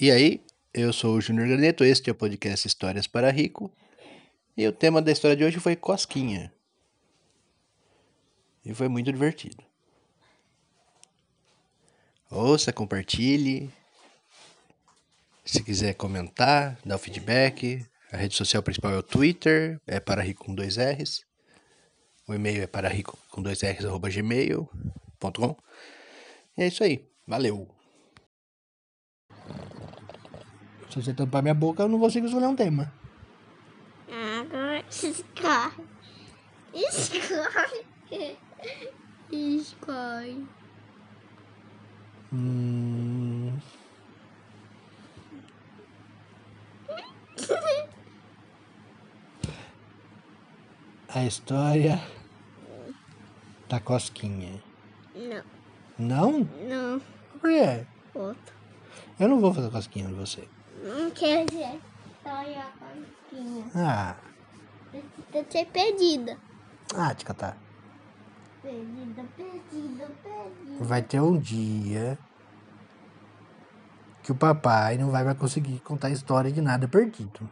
E aí, eu sou o Júnior Graneto, este é o podcast Histórias para Rico. E o tema da história de hoje foi Cosquinha. E foi muito divertido. Ouça, compartilhe. Se quiser comentar, dá o feedback. A rede social principal é o Twitter, é para rico com dois R's. O e-mail é para rico com dois R's, arroba gmail.com. E é isso aí. Valeu! Se você tampar minha boca, eu não consigo escolher um tema. Agora escolhe. Escolhe. Escolhe. Hum, a história da cosquinha. Não, Não? não. Por quê? Outro. Eu não vou fazer cosquinha em você. Não quer dizer. História cosquinha. Ah, Precisa ser perdida. ah, te catar. Perdida, perdida, perdida. Vai ter um dia que o papai não vai mais conseguir contar história de nada perdido.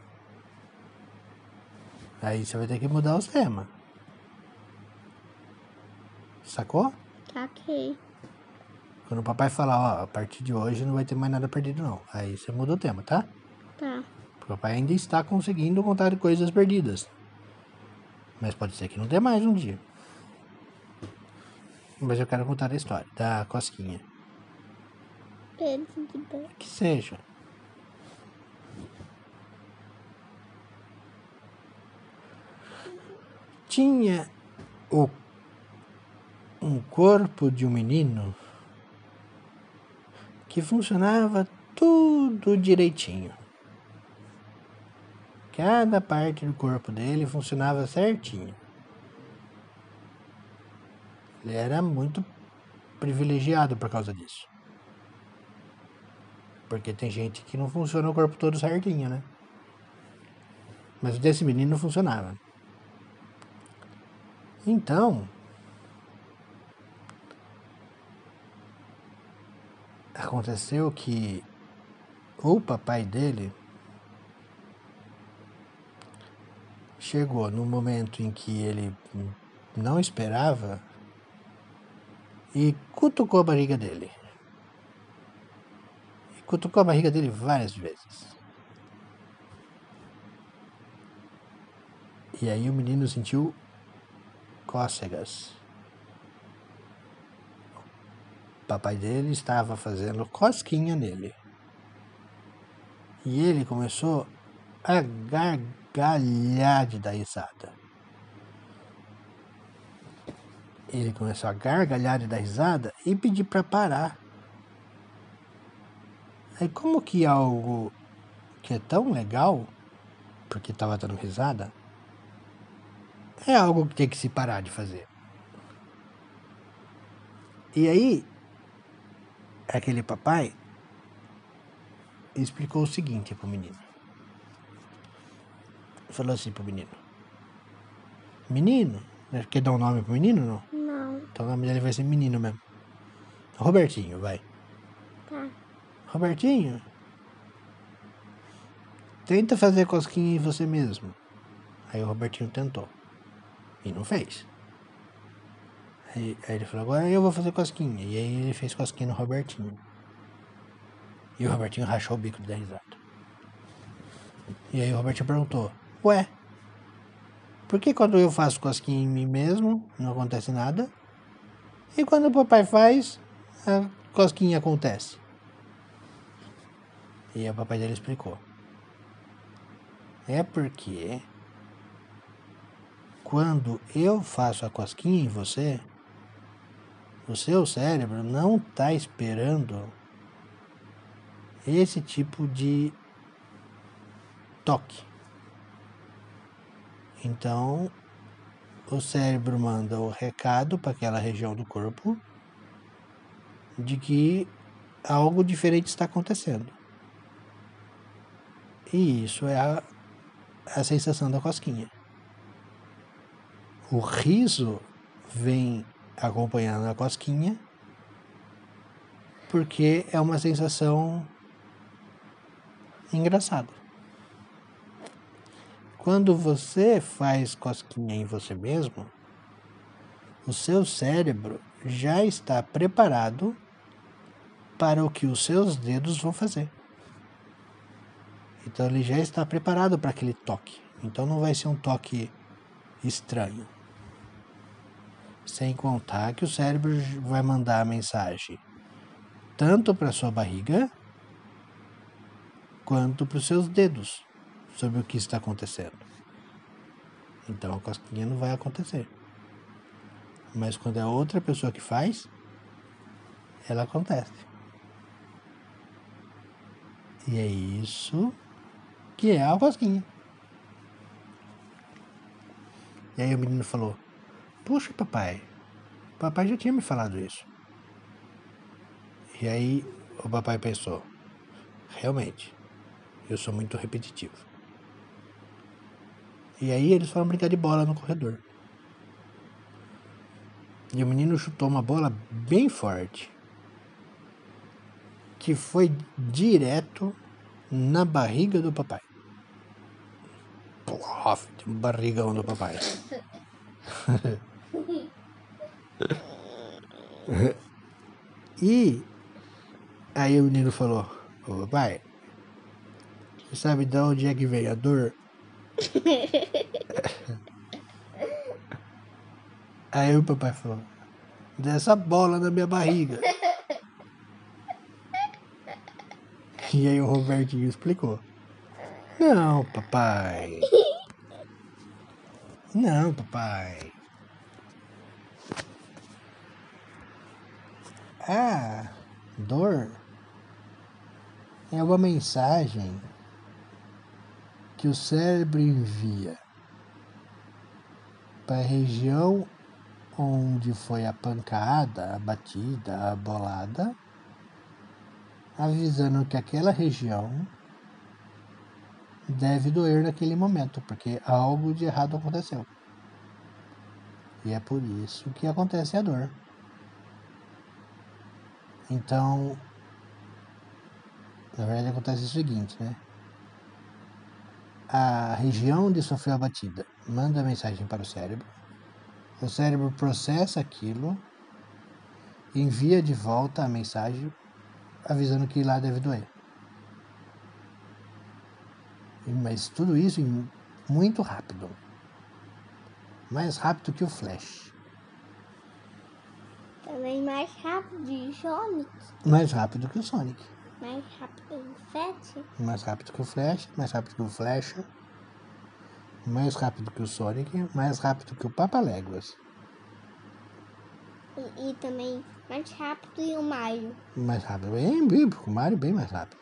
Aí você vai ter que mudar os temas. Sacou? Saquei. Quando o papai falar, ó, a partir de hoje não vai ter mais nada perdido não. Aí você muda o tema, tá? Tá. O papai ainda está conseguindo contar coisas perdidas. Mas pode ser que não dê mais um dia. Mas eu quero contar a história da cosquinha. Perdida. Que seja. Tinha o, um corpo de um menino que funcionava tudo direitinho. Cada parte do corpo dele funcionava certinho. Ele era muito privilegiado por causa disso. Porque tem gente que não funciona o corpo todo certinho, né? Mas o desse menino funcionava. Então. Aconteceu que o papai dele chegou no momento em que ele não esperava e cutucou a barriga dele cutucou a barriga dele várias vezes. E aí o menino sentiu cócegas. O papai dele estava fazendo cosquinha nele. E ele começou a gargalhar de dar risada. Ele começou a gargalhar de dar risada e pedir para parar. Aí como que algo que é tão legal, porque tava dando risada, é algo que tem que se parar de fazer. E aí, aquele papai explicou o seguinte pro menino. Falou assim pro menino. Menino, né, quer dar um nome pro menino não? Não. Então o nome dele vai ser menino mesmo. Robertinho, vai. Tá. Robertinho, tenta fazer cosquinha em você mesmo. Aí o Robertinho tentou. E não fez. Aí, aí ele falou, agora eu vou fazer cosquinha. E aí ele fez cosquinha no Robertinho. E o Robertinho rachou o bico de dar risada. E aí o Robertinho perguntou, ué, por que quando eu faço cosquinha em mim mesmo, não acontece nada? E quando o papai faz, a cosquinha acontece? E o papai dele explicou. É porque quando eu faço a cosquinha em você, o seu cérebro não está esperando esse tipo de toque. Então, o cérebro manda o recado para aquela região do corpo de que algo diferente está acontecendo. E isso é a, a sensação da cosquinha. O riso vem acompanhando a cosquinha porque é uma sensação engraçado. Quando você faz cosquinha em você mesmo, o seu cérebro já está preparado para o que os seus dedos vão fazer. Então ele já está preparado para aquele toque. Então não vai ser um toque estranho. Sem contar que o cérebro vai mandar a mensagem tanto para sua barriga quanto para os seus dedos sobre o que está acontecendo. Então a cosquinha não vai acontecer. Mas quando é outra pessoa que faz, ela acontece. E é isso que é a cosquinha. E aí o menino falou: Puxa, papai, papai já tinha me falado isso. E aí o papai pensou: Realmente, eu sou muito repetitivo. E aí eles foram brincar de bola no corredor. E o menino chutou uma bola bem forte. Que foi direto na barriga do papai. Um barrigão do papai. e aí o menino falou, ô papai, você sabe de onde é que veio a dor? Aí o papai falou, dessa bola na minha barriga. E aí o Robertinho explicou. Não, papai. Não, papai. Ah, dor é uma mensagem que o cérebro envia para a região onde foi a pancada, a batida, a bolada, avisando que aquela região deve doer naquele momento, porque algo de errado aconteceu. E é por isso que acontece a dor. Então, na verdade acontece o seguinte, né? A região onde sofreu a batida manda a mensagem para o cérebro o cérebro processa aquilo, envia de volta a mensagem avisando que lá deve doer. Mas tudo isso muito rápido. Mais rápido que o Flash. Também mais rápido que o Sonic. Mais rápido que o Sonic. Mais rápido que o Flash. Mais rápido que o Flash, mais rápido que o Flash mais rápido que o Sonic, mais rápido que o Papaléguas. E, e também mais rápido que o Mario. Mais rápido, bem, bem, o Mario bem mais rápido.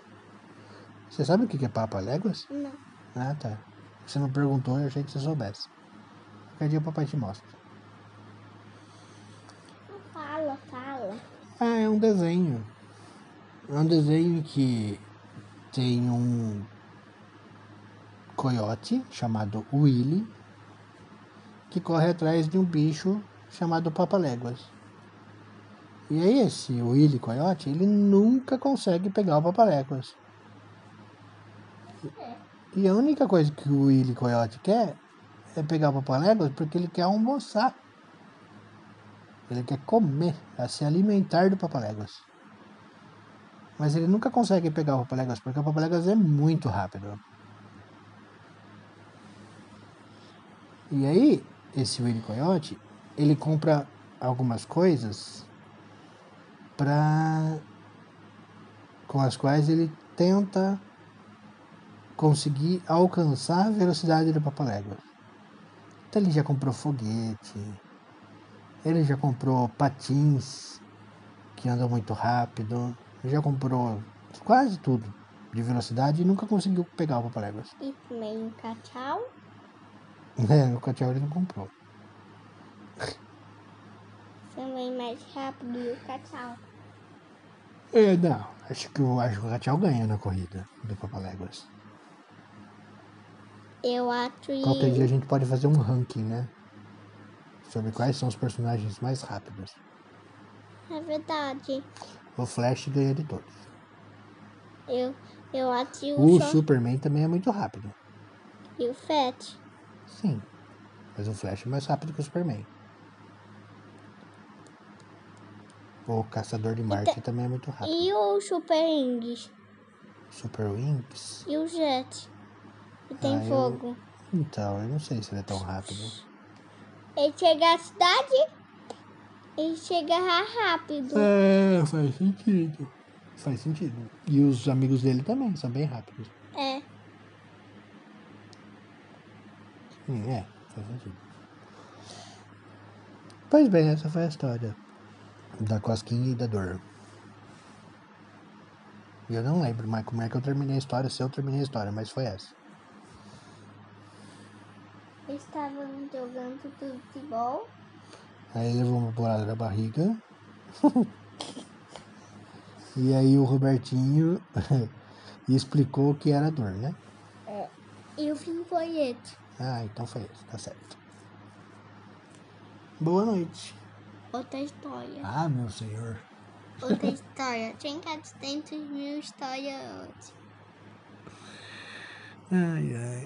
Você sabe o que é Papaléguas? Não. Ah, tá. Você não perguntou, eu achei que você soubesse. Qualquer dia o papai te mostra. Fala. Ah, é um desenho. É um desenho que tem um coiote chamado Willy que corre atrás de um bicho chamado Papaléguas. E aí esse Willy Coyote, ele nunca consegue pegar o Papaléguas. E a única coisa que o Willy Coyote quer é pegar o Papaléguas porque ele quer almoçar. Ele quer comer, a se alimentar do Papaléguas. Mas ele nunca consegue pegar o Papaléguas porque o Papaléguas é muito rápido. E aí, esse Willy Coyote, ele compra algumas coisas para com as quais ele tenta conseguir alcançar a velocidade do Papaléguas. Então ele já comprou foguete, ele já comprou patins que andam muito rápido, já comprou quase tudo de velocidade e nunca conseguiu pegar o Papaléguas. E também um cachau. É, o Cachau ele não comprou. Também mais rápido que o cachau. É, não. Acho que, o- acho que o Cachau ganha na corrida do Papaléguas. Eu acho Qualquer dia a gente pode fazer um ranking, né? Sobre quais são os personagens mais rápidos. é verdade. O Flash ganha de todos. Eu, eu ativo O só. Superman também é muito rápido. E o Fett. Sim. Mas o Flash é mais rápido que o Superman. O Caçador de Marte também é muito rápido. E o Super Wings. Super Wings? E o Jet. E tem Ah, eu- fogo. Então, eu não sei se ele é tão rápido. Ele chega à cidade. Ele chega rápido. É, faz sentido. Faz sentido. E os amigos dele também são bem rápidos. É. Hum, é, faz sentido. Pois bem, essa foi a história da cosquinha e da dor. E eu não lembro mais como é que eu terminei a história, se eu terminei a história, mas foi essa. Estavam jogando futebol. Aí levou uma bolada na barriga. e aí o Robertinho explicou o que era dor, né? E o fim foi esse. Ah, então foi isso, tá certo. Boa noite. Outra história. Ah, meu senhor. Outra história. Tinha 400 mil histórias hoje. Ai, ai.